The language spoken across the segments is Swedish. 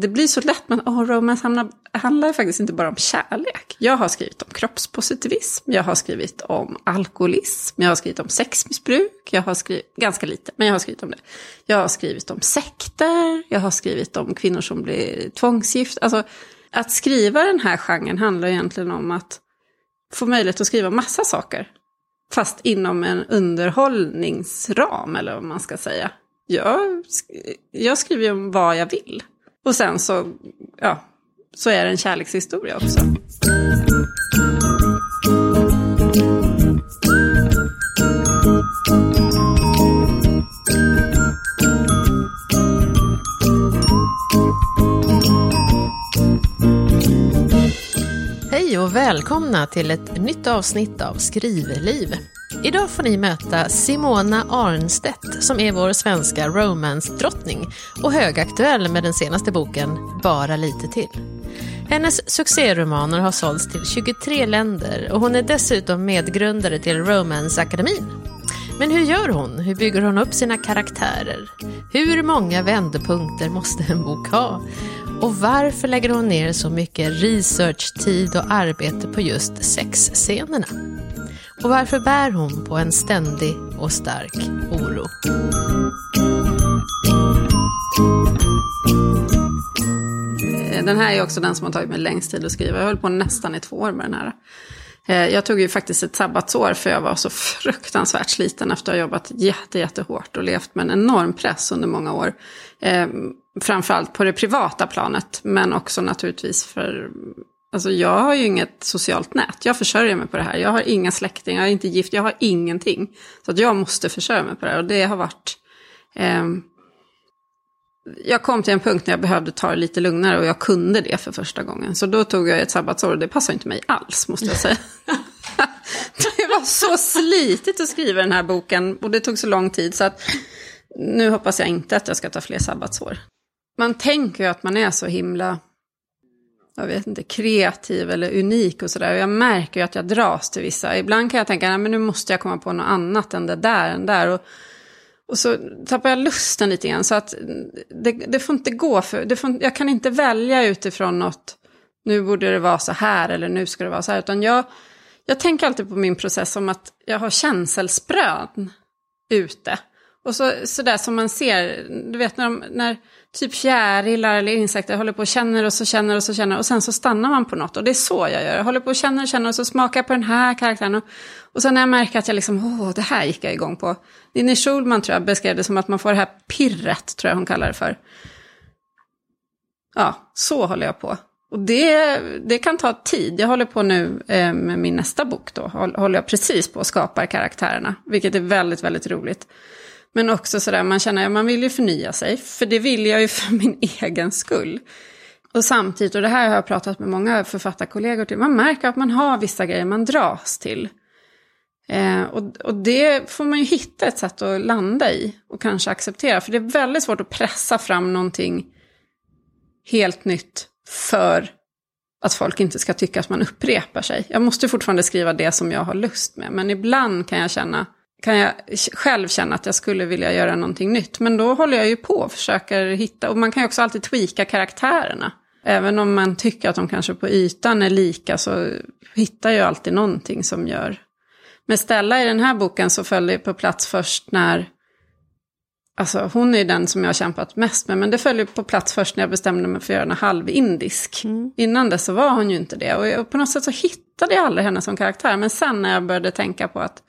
det blir så lätt, men oh, romance handlar, handlar faktiskt inte bara om kärlek. Jag har skrivit om kroppspositivism, jag har skrivit om alkoholism, jag har skrivit om sexmissbruk, jag har skrivit, ganska lite, men jag har skrivit om det. Jag har skrivit om sekter, jag har skrivit om kvinnor som blir tvångsgift. Alltså, att skriva den här genren handlar egentligen om att få möjlighet att skriva massa saker. Fast inom en underhållningsram, eller vad man ska säga. Jag, jag skriver ju om vad jag vill. Och sen så, ja, så är det en kärlekshistoria också. Hej och välkomna till ett nytt avsnitt av Skrivliv. Idag får ni möta Simona Arnstedt som är vår svenska romance-drottning och högaktuell med den senaste boken Bara lite till. Hennes succéromaner har sålts till 23 länder och hon är dessutom medgrundare till Romance-akademin. Men hur gör hon? Hur bygger hon upp sina karaktärer? Hur många vändpunkter måste en bok ha? Och varför lägger hon ner så mycket research, tid och arbete på just sexscenerna? Och varför bär hon på en ständig och stark oro? Eh, den här är också den som har tagit mig längst tid att skriva. Jag höll på nästan i två år med den här. Eh, jag tog ju faktiskt ett sabbatsår för jag var så fruktansvärt sliten efter att ha jobbat jätte, jättehårt och levt med en enorm press under många år. Eh, framförallt på det privata planet, men också naturligtvis för... Alltså jag har ju inget socialt nät, jag försörjer mig på det här. Jag har inga släktingar, jag är inte gift, jag har ingenting. Så att jag måste försörja mig på det här och det har varit... Eh, jag kom till en punkt när jag behövde ta det lite lugnare och jag kunde det för första gången. Så då tog jag ett sabbatsår och det passade inte mig alls, måste jag säga. det var så slitigt att skriva den här boken och det tog så lång tid så att nu hoppas jag inte att jag ska ta fler sabbatsår. Man tänker ju att man är så himla, jag vet inte, kreativ eller unik och sådär. Jag märker ju att jag dras till vissa. Ibland kan jag tänka, nej men nu måste jag komma på något annat än det där, än där. Och, och så tappar jag lusten lite grann. Så att det, det får inte gå för, det får, jag kan inte välja utifrån något, nu borde det vara så här eller nu ska det vara så här. Utan jag, jag tänker alltid på min process som att jag har känselsprön ute. Och så, så där som man ser, du vet när, de, när typ fjärilar eller insekter håller på och känner och så känner och så känner och sen så stannar man på något. Och det är så jag gör. Jag håller på och känner och känner och så smakar jag på den här karaktären. Och, och sen när jag märker att jag liksom, åh, det här gick jag igång på. Ninni Schulman tror jag beskrev det som att man får det här pirret, tror jag hon kallar det för. Ja, så håller jag på. Och det, det kan ta tid. Jag håller på nu eh, med min nästa bok då. Håller jag precis på att skapa karaktärerna. Vilket är väldigt, väldigt roligt. Men också sådär, man känner att man vill ju förnya sig. För det vill jag ju för min egen skull. Och samtidigt, och det här har jag pratat med många författarkollegor till, man märker att man har vissa grejer man dras till. Eh, och, och det får man ju hitta ett sätt att landa i och kanske acceptera. För det är väldigt svårt att pressa fram någonting helt nytt för att folk inte ska tycka att man upprepar sig. Jag måste fortfarande skriva det som jag har lust med, men ibland kan jag känna kan jag själv känna att jag skulle vilja göra någonting nytt. Men då håller jag ju på och försöker hitta, och man kan ju också alltid tweaka karaktärerna. Även om man tycker att de kanske på ytan är lika så hittar jag alltid någonting som gör. Med Stella i den här boken så föll det på plats först när, alltså hon är den som jag har kämpat mest med, men det föll på plats först när jag bestämde mig för att göra en halvindisk. Mm. Innan dess så var hon ju inte det. Och på något sätt så hittade jag aldrig henne som karaktär, men sen när jag började tänka på att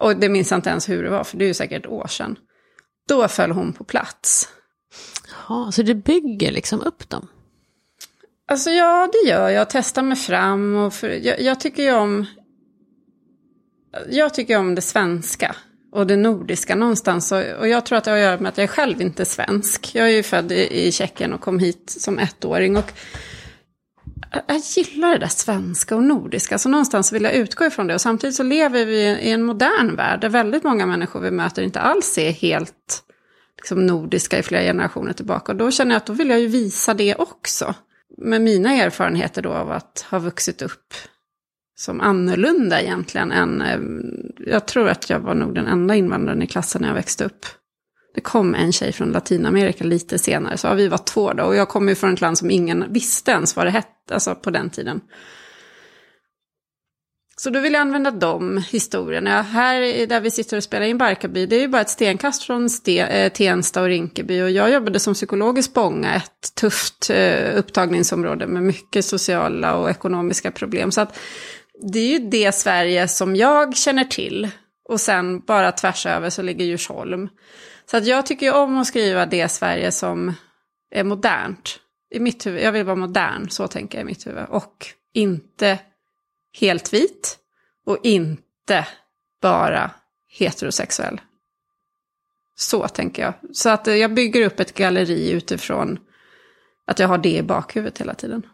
och det minns jag inte ens hur det var, för det är ju säkert ett år sedan. Då föll hon på plats. Ja, så det bygger liksom upp dem? Alltså ja, det gör jag. Jag testar mig fram. Och för, jag, jag, tycker ju om... Jag tycker om det svenska och det nordiska någonstans. Och, och jag tror att det har att göra med att jag själv inte är svensk. Jag är ju född i, i Tjeckien och kom hit som ettåring. Och jag gillar det där svenska och nordiska, så någonstans vill jag utgå ifrån det. Och samtidigt så lever vi i en modern värld där väldigt många människor vi möter inte alls är helt liksom, nordiska i flera generationer tillbaka. Och då känner jag att då vill jag ju visa det också. Med mina erfarenheter då av att ha vuxit upp som annorlunda egentligen än... Eh, jag tror att jag var nog den enda invandraren i klassen när jag växte upp. Det kom en tjej från Latinamerika lite senare, så ja, vi var två då. Och jag kommer ju från ett land som ingen visste ens vad det hette, alltså på den tiden. Så då vill jag använda de historierna. Här där vi sitter och spelar in Barkarby, det är ju bara ett stenkast från Ste eh, Tensta och Rinkeby. Och jag jobbade som psykolog i Spånga, ett tufft eh, upptagningsområde med mycket sociala och ekonomiska problem. Så att det är ju det Sverige som jag känner till. Och sen bara tvärs över så ligger Djursholm. Så att jag tycker ju om att skriva det Sverige som är modernt. I mitt huvud, jag vill vara modern, så tänker jag i mitt huvud. Och inte helt vit och inte bara heterosexuell. Så tänker jag. Så att jag bygger upp ett galleri utifrån att jag har det i bakhuvudet hela tiden.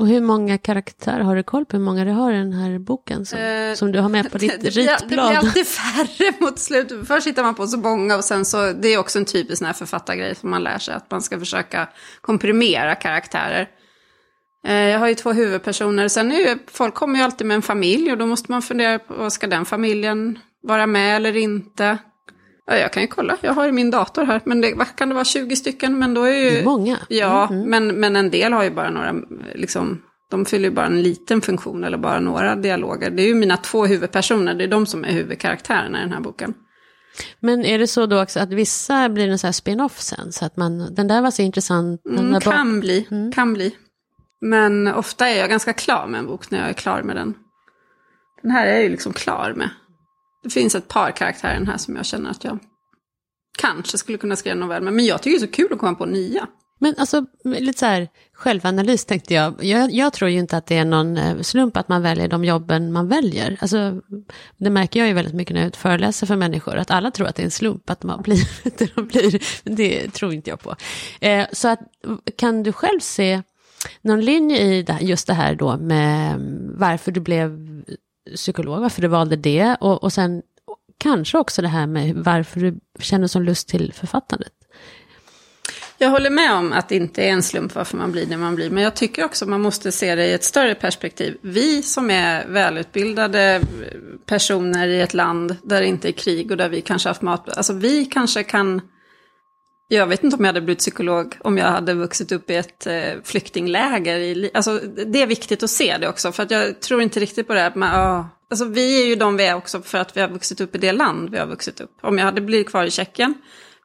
Och hur många karaktärer, har du koll på hur många du har i den här boken som, eh, som du har med på ditt det, ritblad? Det blir alltid färre mot slutet. Först hittar man på så många och sen så, det är också en typisk sån här författargrej som man lär sig, att man ska försöka komprimera karaktärer. Eh, jag har ju två huvudpersoner, sen är ju, folk kommer ju alltid med en familj och då måste man fundera på, ska den familjen vara med eller inte? Ja, jag kan ju kolla, jag har ju min dator här, men det, kan det vara, 20 stycken? Men då är ju... Det är många. Ja, mm. men, men en del har ju bara några, liksom, de fyller ju bara en liten funktion eller bara några dialoger. Det är ju mina två huvudpersoner, det är de som är huvudkaraktärerna i den här boken. Men är det så då också att vissa blir en sån här spin-off sen? Så att man, den där var så intressant. Mm, kan bli, mm. kan bli. Men ofta är jag ganska klar med en bok när jag är klar med den. Den här är jag ju liksom klar med. Det finns ett par karaktärer i den här som jag känner att jag kanske skulle kunna skriva en novell med. Men jag tycker det är så kul att komma på nya. Men alltså, lite så här självanalys tänkte jag. jag. Jag tror ju inte att det är någon eh, slump att man väljer de jobben man väljer. Alltså, det märker jag ju väldigt mycket när jag föreläser för människor, att alla tror att det är en slump att man blir det de blir. Det tror inte jag på. Eh, så att, kan du själv se någon linje i det, just det här då med mm, varför du blev psykolog, varför du valde det och, och sen kanske också det här med varför du känner som lust till författandet. Jag håller med om att det inte är en slump varför man blir det man blir. Men jag tycker också man måste se det i ett större perspektiv. Vi som är välutbildade personer i ett land där det inte är krig och där vi kanske haft mat. Alltså vi kanske kan jag vet inte om jag hade blivit psykolog om jag hade vuxit upp i ett eh, flyktingläger. I, alltså, det är viktigt att se det också, för att jag tror inte riktigt på det här. med, oh, alltså, vi är ju de vi är också för att vi har vuxit upp i det land vi har vuxit upp. Om jag hade blivit kvar i Tjeckien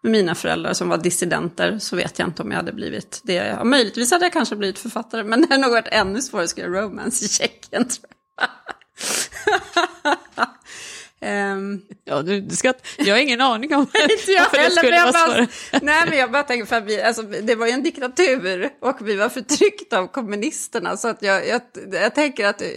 med mina föräldrar som var dissidenter så vet jag inte om jag hade blivit det. Ja, möjligtvis hade jag kanske blivit författare, men det hade nog varit ännu svårare att skriva romance i Tjeckien. Tror jag. Um, ja, du, du ska, jag har ingen aning om inte jag det skulle vara bara, Nej, men jag bara tänker för att vi, alltså, det var ju en diktatur och vi var förtryckta av kommunisterna. Så att jag, jag, jag tänker att uh,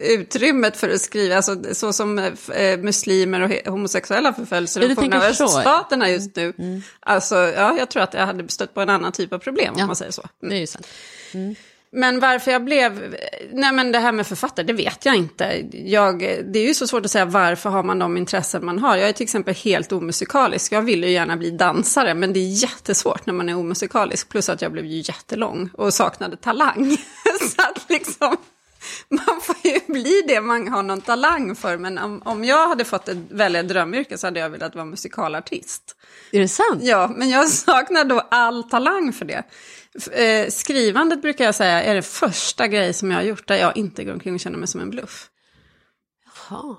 utrymmet för att skriva, alltså, så som uh, muslimer och homosexuella förföljs i de forna öststaterna just nu. Mm. Alltså, ja, jag tror att jag hade stött på en annan typ av problem ja, om man säger så. Mm. Det är ju sant. Mm. Men varför jag blev... Nej men det här med författare, det vet jag inte. Jag, det är ju så svårt att säga varför har man de intressen man har. Jag är till exempel helt omusikalisk. Jag vill ju gärna bli dansare, men det är jättesvårt när man är omusikalisk. Plus att jag blev ju jättelång och saknade talang. så att liksom... Man får ju bli det man har någon talang för. Men om, om jag hade fått ett, välja drömyrke så hade jag velat vara musikalartist. Är det sant? Ja, men jag saknar då all talang för det. Eh, skrivandet brukar jag säga är det första grej som jag har gjort där jag inte går omkring och känner mig som en bluff. Jaha.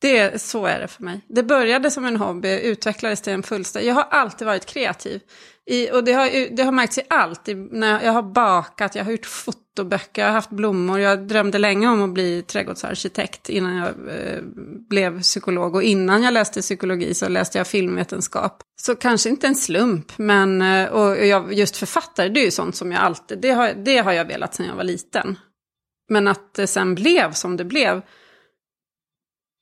Det, så är det för mig. Det började som en hobby, utvecklades till en fullständig... Jag har alltid varit kreativ. I, och det har, det har märkts i allt. I, när jag har bakat, jag har gjort fotoböcker, jag har haft blommor. Jag drömde länge om att bli trädgårdsarkitekt innan jag eh, blev psykolog. Och innan jag läste psykologi så läste jag filmvetenskap. Så kanske inte en slump, men eh, och jag, just författare, det är ju sånt som jag alltid... Det har, det har jag velat sedan jag var liten. Men att det sen blev som det blev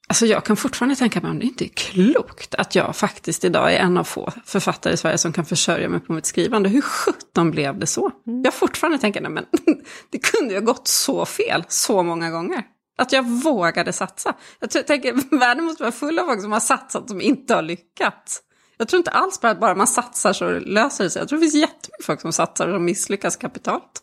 Alltså jag kan fortfarande tänka mig om det inte är klokt att jag faktiskt idag är en av få författare i Sverige som kan försörja mig på mitt skrivande. Hur sjutton blev det så? Mm. Jag fortfarande tänker, nej men det kunde ju ha gått så fel så många gånger. Att jag vågade satsa. Jag tänker, världen måste vara full av folk som har satsat som inte har lyckats. Jag tror inte alls på att bara man satsar så löser det sig. Jag tror det finns jättemycket folk som satsar och misslyckas kapitalt.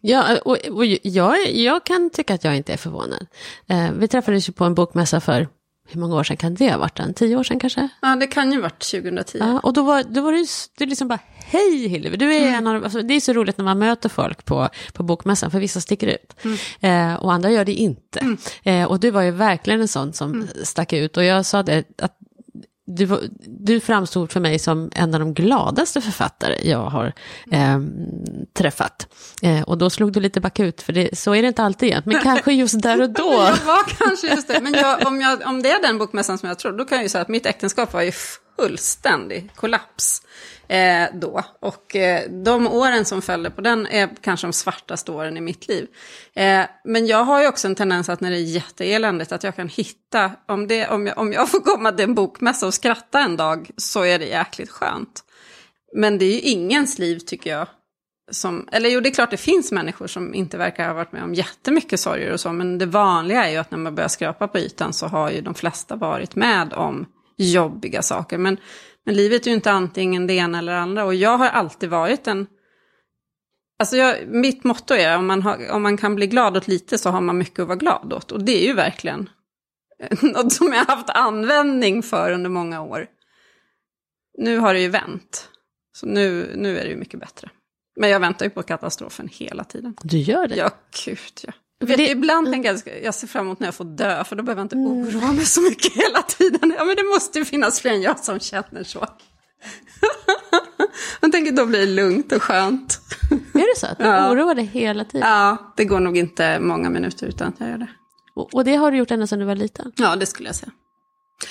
Ja, och, och jag, jag kan tycka att jag inte är förvånad. Eh, vi träffades ju på en bokmässa för hur många år sedan kan det ha varit? En tio år sedan kanske? Ja, det kan ju varit 2010. Ja, och då var, då var det, du liksom bara, hej Hillevi, du är en av, alltså, det är så roligt när man möter folk på, på bokmässan, för vissa sticker ut. Eh, och andra gör det inte. Eh, och du var ju verkligen en sån som stack ut. Och jag sa det, att du, du framstod för mig som en av de gladaste författare jag har eh, träffat. Eh, och då slog du lite bakut, för det, så är det inte alltid. Men kanske just där och då. Jag var kanske just det. Men jag, om, jag, om det är den bokmässan som jag tror, då kan jag ju säga att mitt äktenskap var ju fullständig kollaps eh, då. Och eh, de åren som följde på den är kanske de svartaste åren i mitt liv. Eh, men jag har ju också en tendens att när det är jätteeländigt att jag kan hitta, om, det, om, jag, om jag får komma till en bokmässa och skratta en dag så är det jäkligt skönt. Men det är ju ingens liv tycker jag. Som, eller jo, det är klart det finns människor som inte verkar ha varit med om jättemycket sorger och så, men det vanliga är ju att när man börjar skrapa på ytan så har ju de flesta varit med om jobbiga saker. Men, men livet är ju inte antingen det ena eller det andra, och jag har alltid varit en... Alltså jag, mitt motto är om man, har, om man kan bli glad åt lite så har man mycket att vara glad åt, och det är ju verkligen något som jag har haft användning för under många år. Nu har det ju vänt. Så nu, nu är det ju mycket bättre. Men jag väntar ju på katastrofen hela tiden. Du gör det? Ja, gud ja. Vet, det- Ibland tänker jag att jag ser fram emot när jag får dö, för då behöver jag inte oroa mig så mycket hela tiden. Ja, men det måste ju finnas fler än jag som känner så. jag tänker då blir det lugnt och skönt. Är det så att du Ja. oroar dig hela tiden? Ja, det går nog inte många minuter utan att jag gör det. Och, och det har du gjort ända sedan du var liten? Ja, det skulle jag säga.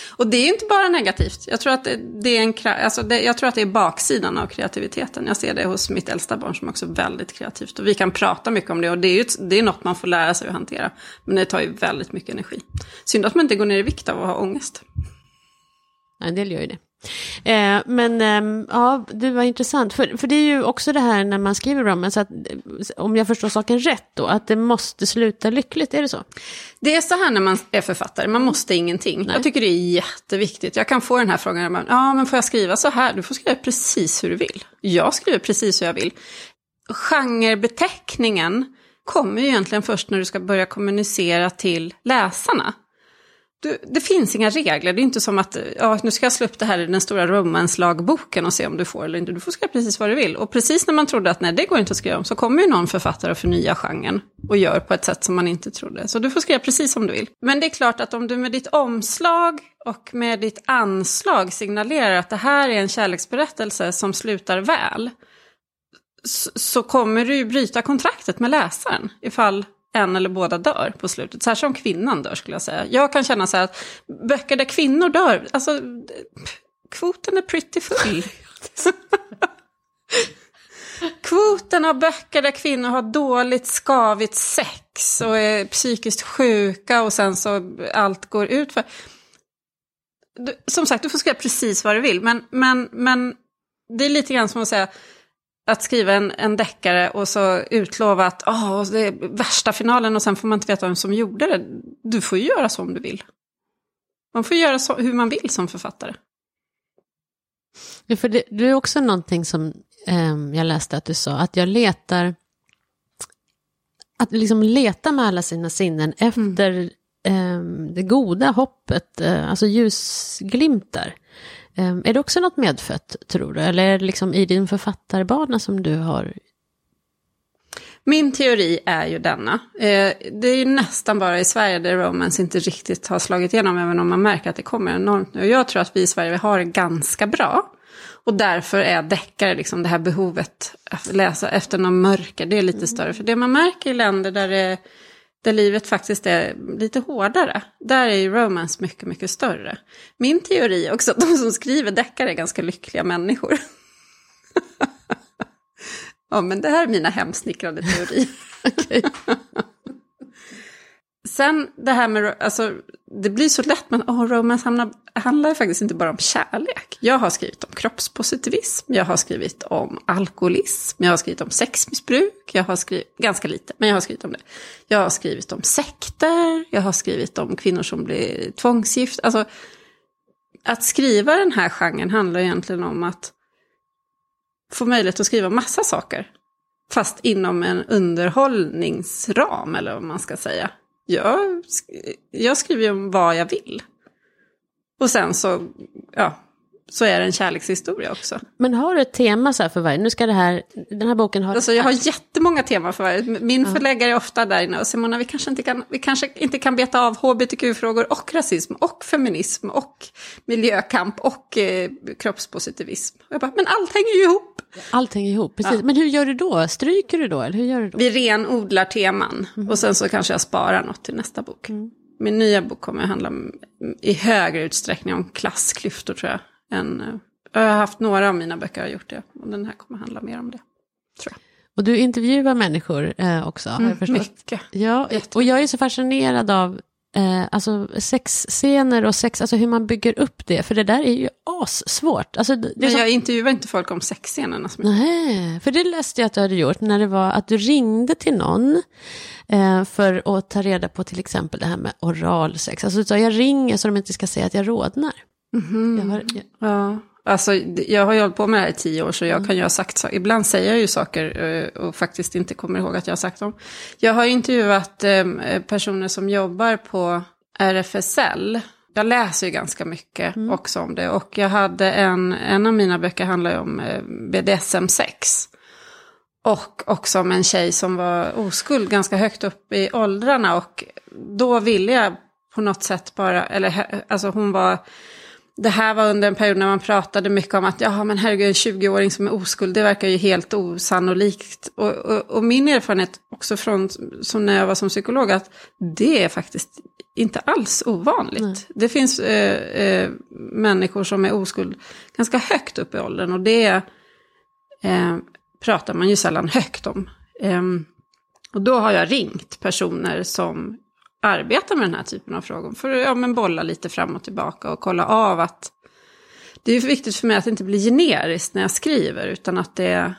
Och det är ju inte bara negativt. Jag tror att det, det är en, alltså det, jag tror att det är baksidan av kreativiteten. Jag ser det hos mitt äldsta barn som också är väldigt kreativt. Och vi kan prata mycket om det och det är ju det är något man får lära sig att hantera. Men det tar ju väldigt mycket energi. Synd att man inte går ner i vikt av att ha ångest. Nej, en del gör ju det. Eh, men ehm, ja, det var intressant. För, för det är ju också det här när man skriver romance, att, eh, om jag förstår saken rätt då, att det måste sluta lyckligt, är det så? Det är så här när man är författare, man måste ingenting. Jag tycker det är jätteviktigt. Jag kan få den här frågan, ja men får jag skriva så här? Du får skriva precis hur du vill. Jag skriver precis hur jag vill. Genrebeteckningen kommer ju egentligen först när du ska börja kommunicera till läsarna. Du, det finns inga regler, det är inte som att ja, nu ska jag slå upp det här i den stora romanslagboken och se om du får eller inte. Du får skriva precis vad du vill. Och precis när man trodde att nej, det går inte att skriva om, så kommer ju någon författare och förnya genren och gör på ett sätt som man inte trodde. Så du får skriva precis som du vill. Men det är klart att om du med ditt omslag och med ditt anslag signalerar att det här är en kärleksberättelse som slutar väl, så, så kommer du ju bryta kontraktet med läsaren ifall en eller båda dör på slutet. Särskilt om kvinnan dör skulle jag säga. Jag kan känna så här att böcker där kvinnor dör, alltså kvoten är pretty full. Kvoten av böcker där kvinnor har dåligt skavigt sex och är psykiskt sjuka och sen så allt går ut för. Du, som sagt, du får skriva precis vad du vill, men, men, men det är lite grann som att säga att skriva en, en deckare och så utlova att oh, det är värsta finalen och sen får man inte veta vem som gjorde det. Du får ju göra så om du vill. Man får göra så, hur man vill som författare. Ja, för det, det är också någonting som ehm, jag läste att du sa, att jag letar, att liksom leta med alla sina sinnen efter ehm, det goda hoppet, eh, alltså ljusglimtar. Ehm, är det också något medfött, tror du? Eller är det liksom i din författarbana som du har Min teori är ju denna. Ehm, det är ju nästan bara i Sverige där romance inte riktigt har slagit igenom, även om man märker att det kommer enormt nu. Jag tror att vi i Sverige har det ganska bra. Och därför är deckare, liksom det här behovet att läsa efter någon mörker, det är lite större. För det man märker i länder där, det, där livet faktiskt är lite hårdare, där är ju romance mycket, mycket större. Min teori är också att de som skriver deckare är ganska lyckliga människor. Ja, men det här är mina hemsnickrade teorier. Sen det här med, alltså, det blir så lätt, men oh, romance handlar, handlar ju faktiskt inte bara om kärlek. Jag har skrivit om kroppspositivism, jag har skrivit om alkoholism, jag har skrivit om sexmissbruk, jag har skrivit, ganska lite, men jag har skrivit om det. Jag har skrivit om sekter, jag har skrivit om kvinnor som blir tvångsgift. Alltså, att skriva den här genren handlar egentligen om att få möjlighet att skriva massa saker. Fast inom en underhållningsram, eller vad man ska säga jag, jag skriver ju om vad jag vill. Och sen så, ja, så är det en kärlekshistoria också. Men har du ett tema så för varje? Nu ska det här, den här boken ha... Alltså jag har jättemånga teman för varje. Min ja. förläggare är ofta där inne och Simona, vi kanske inte kan, vi kanske inte kan beta av hbtq-frågor och rasism och feminism och miljökamp och eh, kroppspositivism. Och jag bara, men allt hänger ju ihop. Allt hänger ihop, precis. Ja. Men hur gör du då? Stryker du då? Eller hur gör du då? Vi renodlar teman mm. och sen så kanske jag sparar något till nästa bok. Mm. Min nya bok kommer handla i högre utsträckning om klassklyftor tror jag en... Eh, jag har haft några av mina böcker har gjort det. Och den här kommer handla mer om det. Tror jag. Och du intervjuar människor eh, också, mm. Mycket. Ja, och jag är så fascinerad av eh, alltså sexscener och sex, alltså hur man bygger upp det, för det där är ju assvårt. Alltså, det Men jag som... intervjuar inte folk om sexscenerna. Nej, för det läste jag att du hade gjort när det var att du ringde till någon eh, för att ta reda på till exempel det här med oralsex. Alltså jag ringer så de inte ska säga att jag rodnar. Mm. Jag har, jag... Ja, alltså jag har ju hållit på med det här i tio år så jag mm. kan ju ha sagt så. Ibland säger jag ju saker eh, och faktiskt inte kommer ihåg att jag har sagt dem. Jag har intervjuat eh, personer som jobbar på RFSL. Jag läser ju ganska mycket mm. också om det. Och jag hade en, en av mina böcker handlar ju om eh, BDSM-sex. Och också om en tjej som var oskuld ganska högt upp i åldrarna. Och då ville jag på något sätt bara, eller alltså hon var det här var under en period när man pratade mycket om att ja men herregud en 20-åring som är oskuld, det verkar ju helt osannolikt. Och, och, och, min erfarenhet också från som när jag var som psykolog att det är faktiskt inte alls ovanligt. Nej. Det finns eh, eh, människor som är oskuld ganska högt upp i åldern och det eh, pratar man ju sällan högt om. Ehm, och då har jag ringt personer som arbeta med den här typen av frågor. För att ja, men bolla lite fram och tillbaka och kolla av att det är viktigt för mig att det inte blir generiskt när jag skriver, utan att det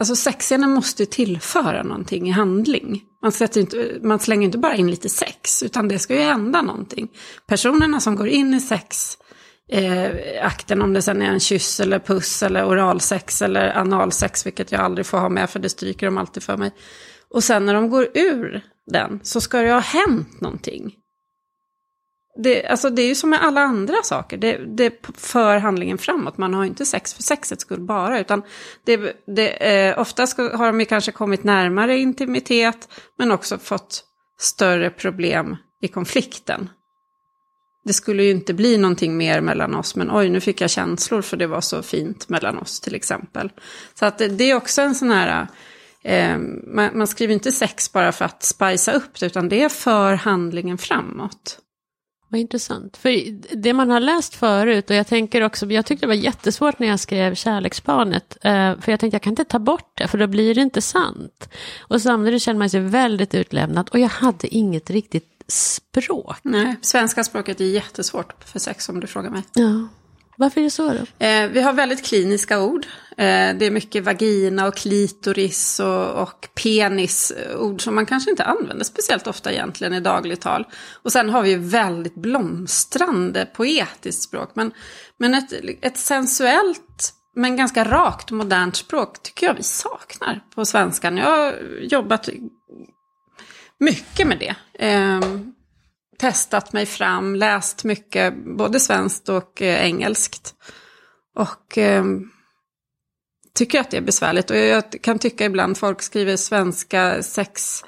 Alltså sexscenen måste ju tillföra någonting i handling. Man, inte, man slänger inte bara in lite sex, utan det ska ju hända någonting. Personerna som går in i sex, eh, akten, om det sen är en kyss eller puss eller oralsex eller analsex, vilket jag aldrig får ha med för det stryker de alltid för mig. Och sen när de går ur den så ska det ha hänt någonting. Det, alltså det är ju som med alla andra saker, det, det för handlingen framåt. Man har ju inte sex för sexets skull bara, utan det, det, eh, ofta ska, har de ju kanske kommit närmare intimitet, men också fått större problem i konflikten. Det skulle ju inte bli någonting mer mellan oss, men oj, nu fick jag känslor för det var så fint mellan oss till exempel. Så att det, det är också en sån här Eh, man, man, skriver inte sex bara för att spicea upp det, utan det är för handlingen framåt. Vad intressant. För det man har läst förut, och jag tänker också, jag tyckte det var jättesvårt när jag skrev Kärleksbarnet, eh, för jag tänkte jag kan inte ta bort det, för då blir det inte sant. Och samtidigt känner man sig väldigt utlämnad, och jag hade inget riktigt språk. Nej, svenska språket är jättesvårt för sex om du frågar mig. Ja. Varför är det så då? Eh, vi har väldigt kliniska ord. Eh, det är mycket vagina och klitoris och, och penis, eh, ord som man kanske inte använder speciellt ofta egentligen i dagligt tal. Och sen har vi ju väldigt blomstrande poetiskt språk. Men, men ett, ett sensuellt men ganska rakt och modernt språk tycker jag vi saknar på svenskan. Jag har jobbat mycket med det. Eh, testat mig fram, läst mycket, både svenskt och eh, engelskt. Och eh, tycker att det är besvärligt. Och jag kan tycka ibland folk skriver svenska sex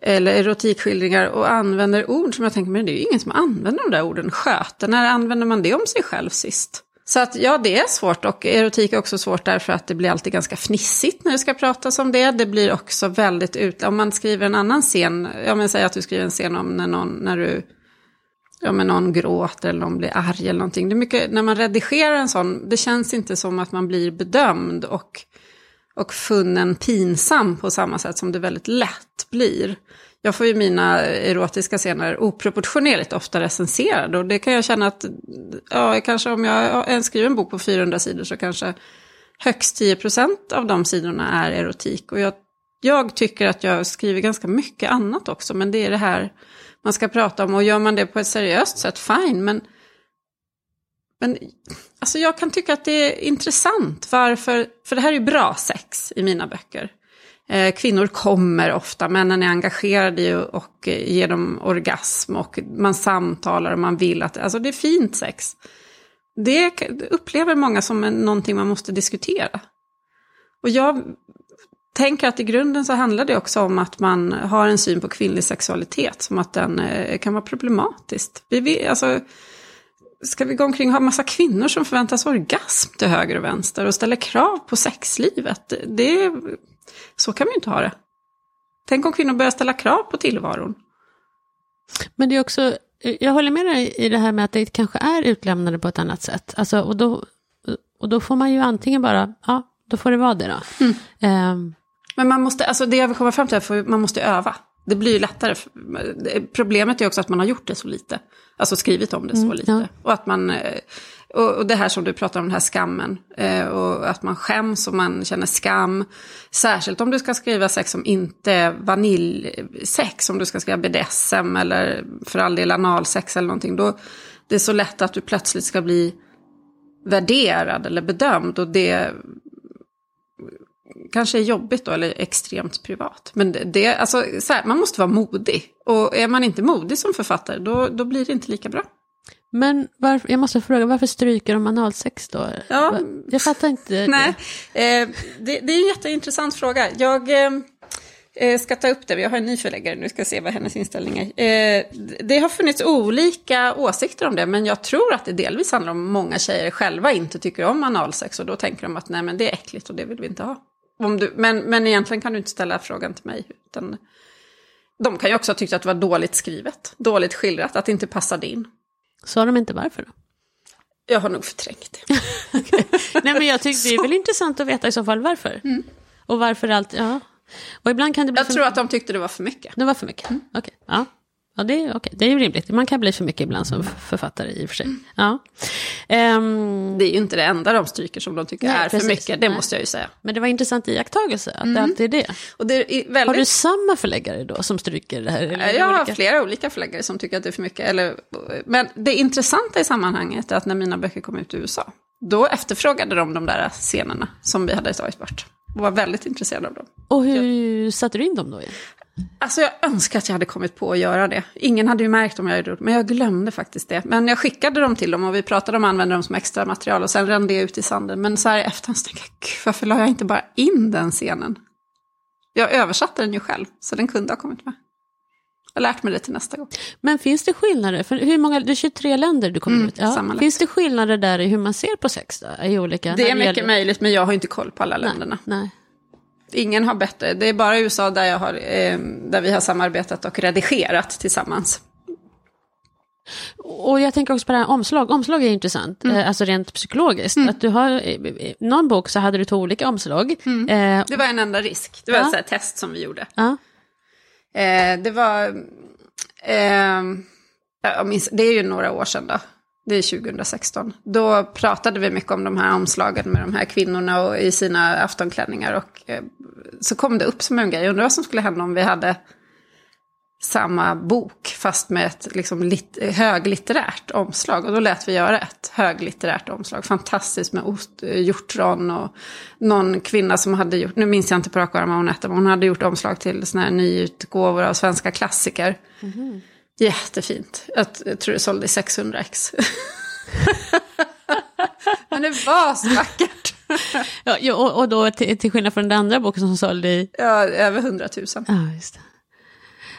eller erotikskildringar och använder ord som jag tänker, men det är ju ingen som använder de där orden. Sköter, när använder man det om sig själv sist? Så att ja, det är svårt och erotik är också svårt därför att det blir alltid ganska fnissigt när det ska pratas om det. Det blir också väldigt ut... Om man skriver en annan scen, ja men säg att du skriver en scen om när, någon, när du... Ja men någon gråter eller någon blir arg eller någonting. Det är mycket, när man redigerar en sån, det känns inte som att man blir bedömd och, och funnen pinsam på samma sätt som det väldigt lätt blir jag får ju mina erotiska scener oproportionerligt ofta recenserade. Och det kan jag känna att, ja, kanske om jag skriver en bok på 400 sidor så kanske högst 10% av de sidorna är erotik. Och jag, jag tycker att jag skriver ganska mycket annat också, men det är det här man ska prata om. Och gör man det på ett seriöst sätt, fine. Men, men alltså jag kan tycka att det är intressant. Varför? För det här är ju bra sex i mina böcker. Eh, kvinnor kommer ofta, männen är engagerade i och ger dem orgasm och man samtalar och man vill att, alltså det är fint sex. Det upplever många som någonting man måste diskutera. Och jag tänker att i grunden så handlar det också om att man har en syn på kvinnlig sexualitet som att den eh, kan vara problematisk. Vi, vi, alltså, ska vi gå omkring och ha massa kvinnor som förväntas orgasm till höger och vänster och ställer krav på sexlivet? Det, så kan vi inte ha det. Tänk om kvinnor börjar ställa krav på tillvaron. Men det är också, jag håller med dig i det här med att det kanske är utlämnande på ett annat sätt. Alltså, och, då, och då får man ju antingen bara, ja, då får det vara det då. Mm. Um, men man måste, alltså det jag vill komma fram till är att man måste öva. Det blir ju lättare. Problemet är också att man har gjort det så lite. Alltså skrivit om det så mm, lite. Ja. Och att man, och, och det här som du pratar om, den här skammen. Eh, och att man skäms och man känner skam. Särskilt om du ska skriva sex som inte är vaniljsex. Om du ska skriva BDSM eller för all del analsex eller någonting. Då det är så lätt att du plötsligt ska bli värderad eller bedömd. Och det kanske är jobbigt då, eller extremt privat. Men det, det alltså, så här, man måste vara modig. Och är man inte modig som författare, då, då blir det inte lika bra. Men varför, jag måste fråga, varför stryker de analsex då? Ja. Jag fattar inte. Nej, det. Eh, det, det, är en jätteintressant fråga. Jag eh, eh, ska ta upp det, jag har en ny förläggare nu, ska se vad hennes inställning är. Eh, det har funnits olika åsikter om det, men jag tror att det delvis handlar om många tjejer själva inte tycker om analsex och då tänker de att nej men det är äckligt och det vill vi inte ha. Om du, men, men egentligen kan du inte ställa frågan till mig. Utan, de kan ju också ha tyckt att det var dåligt skrivet, dåligt skildrat, att det inte passade in. Sa de inte varför då? Jag har nog förträngt det. okay. Nej men jag tyckte det är väl intressant att veta i så fall varför. Mm. Och varför allt, ja. Och ibland kan det bli jag tror att de tyckte det var för mycket. Det var för mycket, mm. okej. Okay. Ja. Ja, det är, okay. det är ju rimligt. Man kan bli för mycket ibland som författare i och för sig. Ja. Um, det är ju inte det enda de stryker som de tycker nej, är precis, för mycket, det nej. måste jag ju säga. Men det var intressant iakttagelse, att mm. det alltid är det. Och det är väldigt... Har du samma förläggare då som stryker det här? Eller jag har olika? flera olika förläggare som tycker att det är för mycket. Eller, men det intressanta i sammanhanget är att när mina böcker kom ut i USA, då efterfrågade de de där scenerna som vi hade tagit bort. Och var väldigt intresserade av dem. Och hur satte du in dem då? Igen? Alltså jag önskar att jag hade kommit på att göra det. Ingen hade ju märkt om jag gjorde det, men jag glömde faktiskt det. Men jag skickade dem till dem och vi pratade om att använda dem som extra material och sen rände jag ut i sanden. Men så här i efterhand så tänkte jag, varför la jag inte bara in den scenen? Jag översatte den ju själv, så den kunde ha kommit med. Jag har lärt mig det till nästa gång. Men finns det skillnader? För hur många, det är 23 länder du kommer mm, ut. Ja. Finns det skillnader där i hur man ser på sex då? I olika, det är mycket gäller... möjligt, men jag har inte koll på alla länderna. Nej. Ingen har bättre. Det är bara USA där, jag har, eh, där vi har samarbetat och redigerat tillsammans. Och jag tänker också på det här omslag. Omslag är intressant, mm. eh, alltså rent psykologiskt. Mm. Att du har, i någon bok så hade du två olika omslag. Mm. Eh, det var en enda risk. Det var ja. ett test som vi gjorde. Ja. Eh, det var, eh, minns, det är ju några år sedan då det är 2016. Då pratade vi mycket om de här omslagen med de här kvinnorna och i sina aftonklänningar. Och eh, så kom det upp som en grej. Undrar vad som skulle hända om vi hade samma bok fast med ett liksom, lit, höglitterärt omslag. Och då lät vi göra ett höglitterärt omslag. Fantastiskt med ost, eh, hjortron och någon kvinna som hade gjort, nu minns jag inte på rak arm vad hon hette, men hon hade gjort omslag till sådana här nyutgåvor av svenska klassiker. Mm -hmm. Jättefint. Jag, tror det sålde i 600 ex. Men det var så vackert. ja, och, och då till, till skillnad från den andra boken som sålde i? Ja, över 100 000. Ja, just det.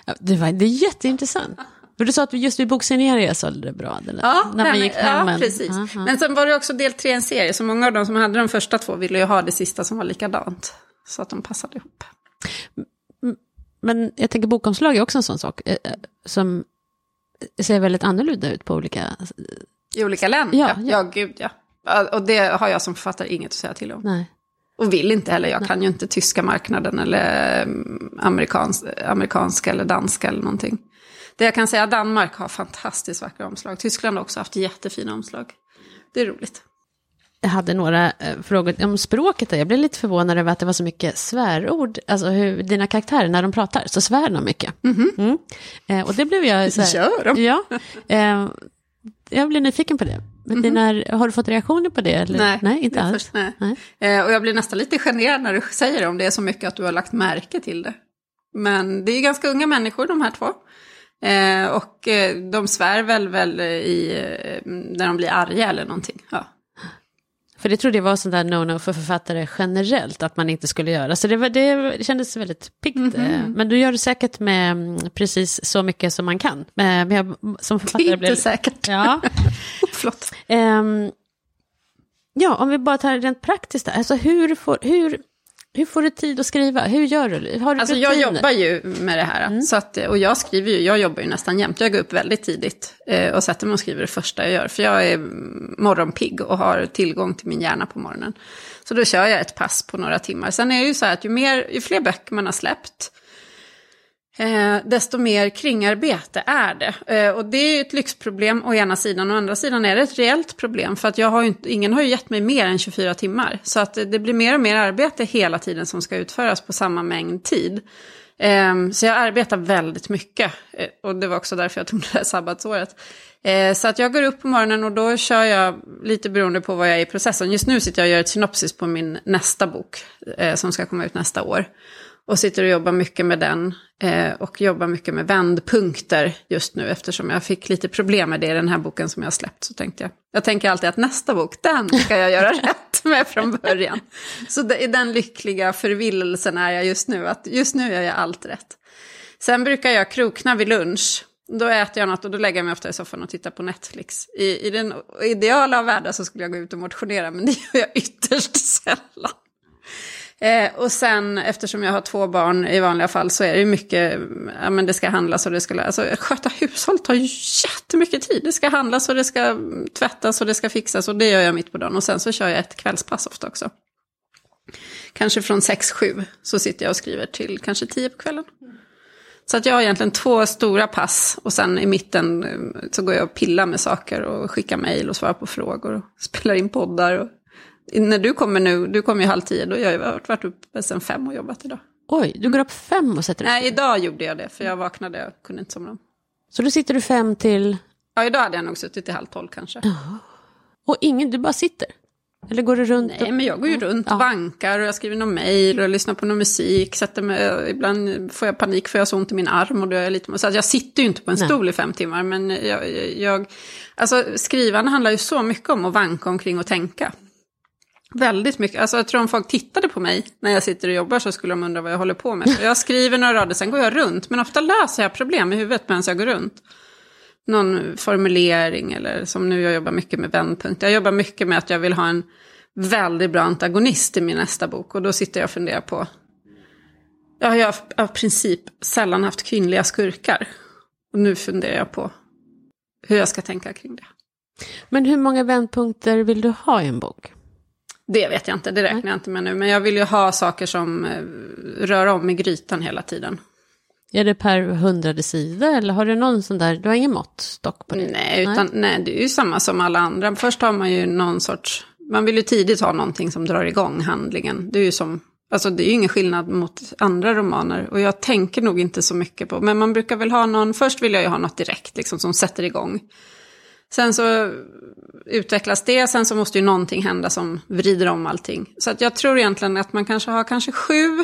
Ja, det, var, det är jätteintressant. För du sa att just vid boksigneringen sålde det bra? Eller? Ja, när man gick hem. ja precis. Aha. Men sen var det också del tre en serie, så många av de som hade de första två ville ju ha det sista som var likadant. Så att de passade ihop. Men jag tänker bokomslag är också en sån sak eh, eh, som ser väldigt annorlunda ut på olika... I olika länder? Ja, ja. ja gud ja. Och det har jag som författare inget att säga till om. Nej. Och vill inte heller. Jag Nej. kan ju inte tyska marknaden eller mm, amerikans, amerikanska eller danska eller någonting. Det jag kan säga, Danmark har fantastiskt vackra omslag. Tyskland har också haft jättefina omslag. Det är roligt jag hade några eh, frågor om språket. Jag blev lite förvånad över att det var så mycket svärord. Alltså hur dina karaktärer, när de pratar, så svär de mycket. Mm mm. Eh, och det blev jag så här, Gör de? Ja. Eh, jag blev nyfiken på det. Men det när, har du fått reaktioner på det? Eller? Nej, nej inte alls. först- nej. Nej. Eh, och jag blir nästan lite generad när du säger det, om det är så mycket att du har lagt märke till det. Men det är ganska unga människor de här två. Eh, och eh, de svär väl, väl i, när de blir arga eller någonting. Ja. För det trodde jag var sånt där no-no för författare generellt att man inte skulle göra. Så det, var, det kändes väldigt piggt. Mhm. eh. Men du gör det säkert med mm, precis så mycket som man kan. Men men jag, som Det är författare inte blev... säkert. Ja. Förlåt. Ehm, ja, om vi bara tar rent praktiskt. där. Alltså hur får, hur, hur får du tid att skriva? Hur gör du? Har du Alltså jag rutiner? jobbar ju med det här. Så att, och jag skriver ju, jag jobbar ju nästan jämt. Jag går upp väldigt tidigt eh, och sätter mig och skriver det första jag gör. För jag är morgonpigg och har tillgång till min hjärna på morgonen. Så då kör jag ett pass på några timmar. Sen är det ju så här att ju, mer, ju fler böcker man har släppt, eh, desto mer kringarbete är det. Eh, och det är ju ett lyxproblem å ena sidan, å andra sidan är det ett reellt problem. För att jag har ju inte, ingen har ju gett mig mer än 24 timmar. Så att det, blir mer och mer arbete hela tiden som ska utföras på samma mängd tid. Eh, så jag arbetar väldigt mycket. Eh, och det var också därför jag tog det här sabbatsåret. Eh, så att jag går upp på morgonen och då kör jag lite beroende på vad jag är i processen. Just nu sitter jag och gör ett synopsis på min nästa bok eh, som ska komma ut nästa år. Och sitter och jobbar mycket med den. Eh, och jobbar mycket med vändpunkter just nu. Eftersom jag fick lite problem med det i den här boken som jag har släppt. Så tänkte jag. Jag tänker alltid att nästa bok, den ska jag göra rätt med från början. Så det, i den lyckliga förvillelsen är jag just nu. Att just nu gör jag allt rätt. Sen brukar jag krokna vid lunch. Då äter jag något och då lägger jag mig ofta i soffan och tittar på Netflix. I, i den ideala av världar så skulle jag gå ut och motionera, men det gör jag ytterst sällan. Eh, och sen eftersom jag har två barn i vanliga fall så är det ju mycket, ja men det ska handlas och det ska, alltså sköta hushåll tar ju jättemycket tid. Det ska handlas och det ska tvättas och det ska fixas och det gör jag mitt på dagen. Och sen så kör jag ett kvällspass ofta också. Kanske från 6-7 så sitter jag och skriver till kanske 10 på kvällen. Så att jag har egentligen två stora pass och sen i mitten eh, så går jag och pillar med saker och skickar mejl och svarar på frågor och spelar in poddar. Och när du kommer nu, du kommer ju halv tio, då har jag varit, varit uppe sen fem och jobbat idag. Oj, du går upp fem och sätter dig. Nej, idag gjorde jag det, för jag vaknade och kunde inte somna om. Så då sitter du fem till... Ja, idag hade jag nog suttit till halv tolv kanske. Och ingen, du bara sitter? Eller går du runt? Nej, men jag går ju runt Ja. och vankar och jag skriver någon mejl och lyssnar på någon musik. Sätter mig, ibland får jag panik för jag har så ont i min arm och då är jag lite... Så jag sitter ju inte på en Nej. stol i fem timmar, men jag, jag... Alltså skrivande handlar ju så mycket om att vanka omkring och tänka. Väldigt mycket. Alltså jag tror om folk tittade på mig när jag sitter och jobbar så skulle de undra vad jag håller på med. Så jag skriver några rader, sen går jag runt. Men ofta löser jag problem i huvudet medan jag går runt. Någon formulering eller som nu jag jobbar mycket med vändpunkter. Jag jobbar mycket med att jag vill ha en väldigt bra antagonist i min nästa bok. Och då sitter jag och funderar på. Ja, jag har av princip sällan haft kvinnliga skurkar. Och nu funderar jag på hur jag ska tänka kring det. Men hur många vändpunkter vill du ha i en bok? Det vet jag inte, det räknar jag inte med nu. Men jag vill ju ha saker som eh, rör om i grytan hela tiden. Är det per hundrade sida eller har du någon sån där, du har ingen måttstock på det? Nej, utan, nej. det är ju samma som alla andra. Först har man ju någon sorts, man vill ju tidigt ha någonting som drar igång handlingen. Det är ju som, alltså det är ju ingen skillnad mot andra romaner. Och jag tänker nog inte så mycket på, men man brukar väl ha någon, först vill jag ju ha något direkt liksom som sätter igång. Sen så utvecklas det, sen så måste ju någonting hända som vrider om allting. Så att jag tror egentligen att man kanske har kanske sju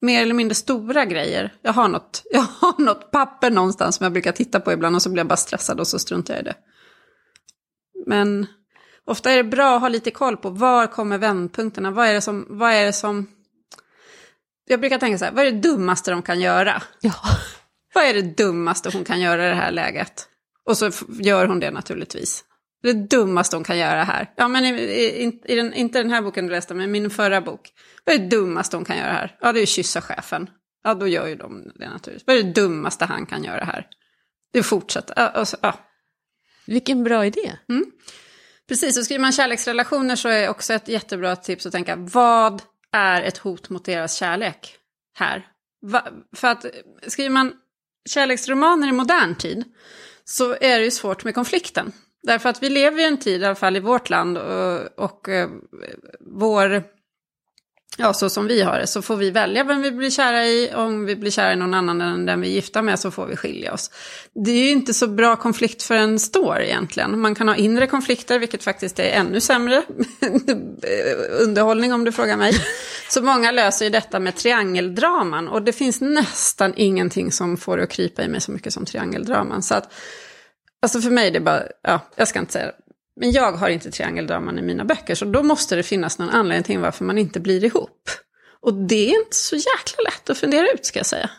mer eller mindre stora grejer. Jag har, något, jag har något papper någonstans som jag brukar titta på ibland och så blir jag bara stressad och så struntar jag i det. Men ofta är det bra att ha lite koll på var kommer vändpunkterna, vad är det som, vad är det som... Jag brukar tänka så här, vad är det dummaste de kan göra? Ja. Vad är det dummaste hon kan göra i det här läget? Och så gör hon det naturligtvis. Det dummaste hon kan göra här. Ja, men i, i, i den, inte den här boken du läste, men min förra bok. Vad är det dummaste hon kan göra här? Ja, det är att kyssa chefen. Ja, då gör ju de det naturligtvis. Vad är det dummaste han kan göra här? Det fortsätter. Ja, och så, ja. Vilken bra idé. Precis, och skriver man kärleksrelationer så är också ett jättebra tips att tänka, vad är ett hot mot deras kärlek här? Va, för att skriver man kärleksromaner i modern tid så är det ju svårt med konflikten. Därför att vi lever i en tid, i alla fall i vårt land, och, och eh, vår ja, så som vi har det, så får vi välja vem vi blir kära i. Om vi blir kära i någon annan än den vi är gifta med så får vi skilja oss. Det är ju inte så bra konflikt för en står egentligen. Man kan ha inre konflikter, vilket faktiskt är ännu sämre underhållning om du frågar mig. Så många löser ju detta med triangeldraman. Och det finns nästan ingenting som får det att krypa i mig så mycket som triangeldraman. Så att, alltså för mig är det bara, ja, jag ska inte säga det. Men jag har inte triangeldraman i mina böcker, så då måste det finnas någon anledning till varför man inte blir ihop. Och det är inte så jäkla lätt att fundera ut, ska jag säga.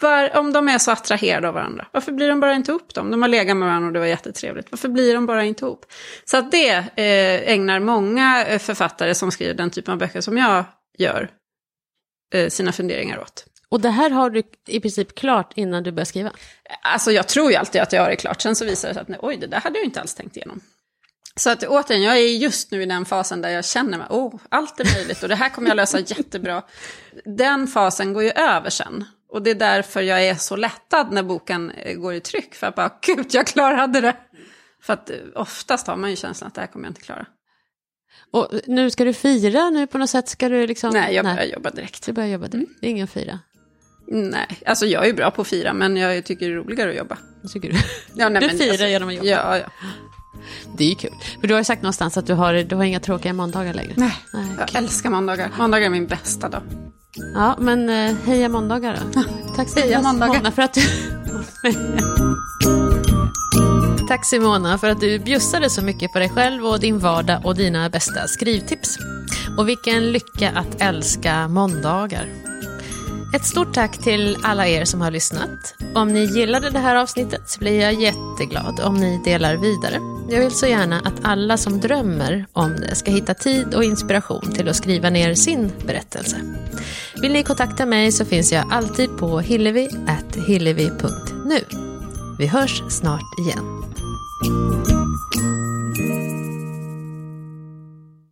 Var, om de är så attraherade av varandra, varför blir de bara inte ihop dem? De har legat med varandra och det var jättetrevligt. Varför blir de bara inte ihop? Så att det eh, ägnar många eh, författare som skriver den typen av böcker som jag gör eh, sina funderingar åt. Och det här har du i princip klart innan du börjar skriva? Alltså jag tror ju alltid att jag har det klart, sen så visar det sig att nej, oj, det där hade jag inte alls tänkt igenom. Så att återigen, jag är just nu i den fasen där jag känner mig, oh, allt är möjligt och det här kommer jag lösa jättebra. Den fasen går ju över sen. Och det är därför jag är så lättad när boken eh, går i tryck. För att bara, gud, jag klarade det. För att eh, oftast har man ju känslan att det här kommer jag inte klara. Och nu ska du fira nu på något sätt? Ska du liksom... Nej, jag börjar Nej. jobba direkt. Du börjar jobba direkt, mm. det är ingen fira? Nej, alltså jag är bra på att fira, men jag tycker det är roligare att jobba. Tycker du? Ja, nej, du firar alltså, genom att jobba? Ja, ja. Det är ju kul. För du har ju sagt någonstans att du har, du har inga tråkiga måndagar längre. Nej, nej jag kul. älskar måndagar. Måndagar är min bästa dag. Ja, men eh, heja måndagar då. Tack så heja måndagar. för att du... Tack Simona för att du bjussade så mycket på dig själv och din vardag och dina bästa skrivtips. Och vilken lycka att älska måndagar. Ett stort tack till alla er som har lyssnat. Om ni gillade det här avsnittet så blir jag jätteglad om ni delar vidare. Jag vill så gärna att alla som drömmer om det ska hitta tid och inspiration till att skriva ner sin berättelse. Vill ni kontakta mig så finns jag alltid på hillevi.hillevi.nu. Vi hörs snart igen.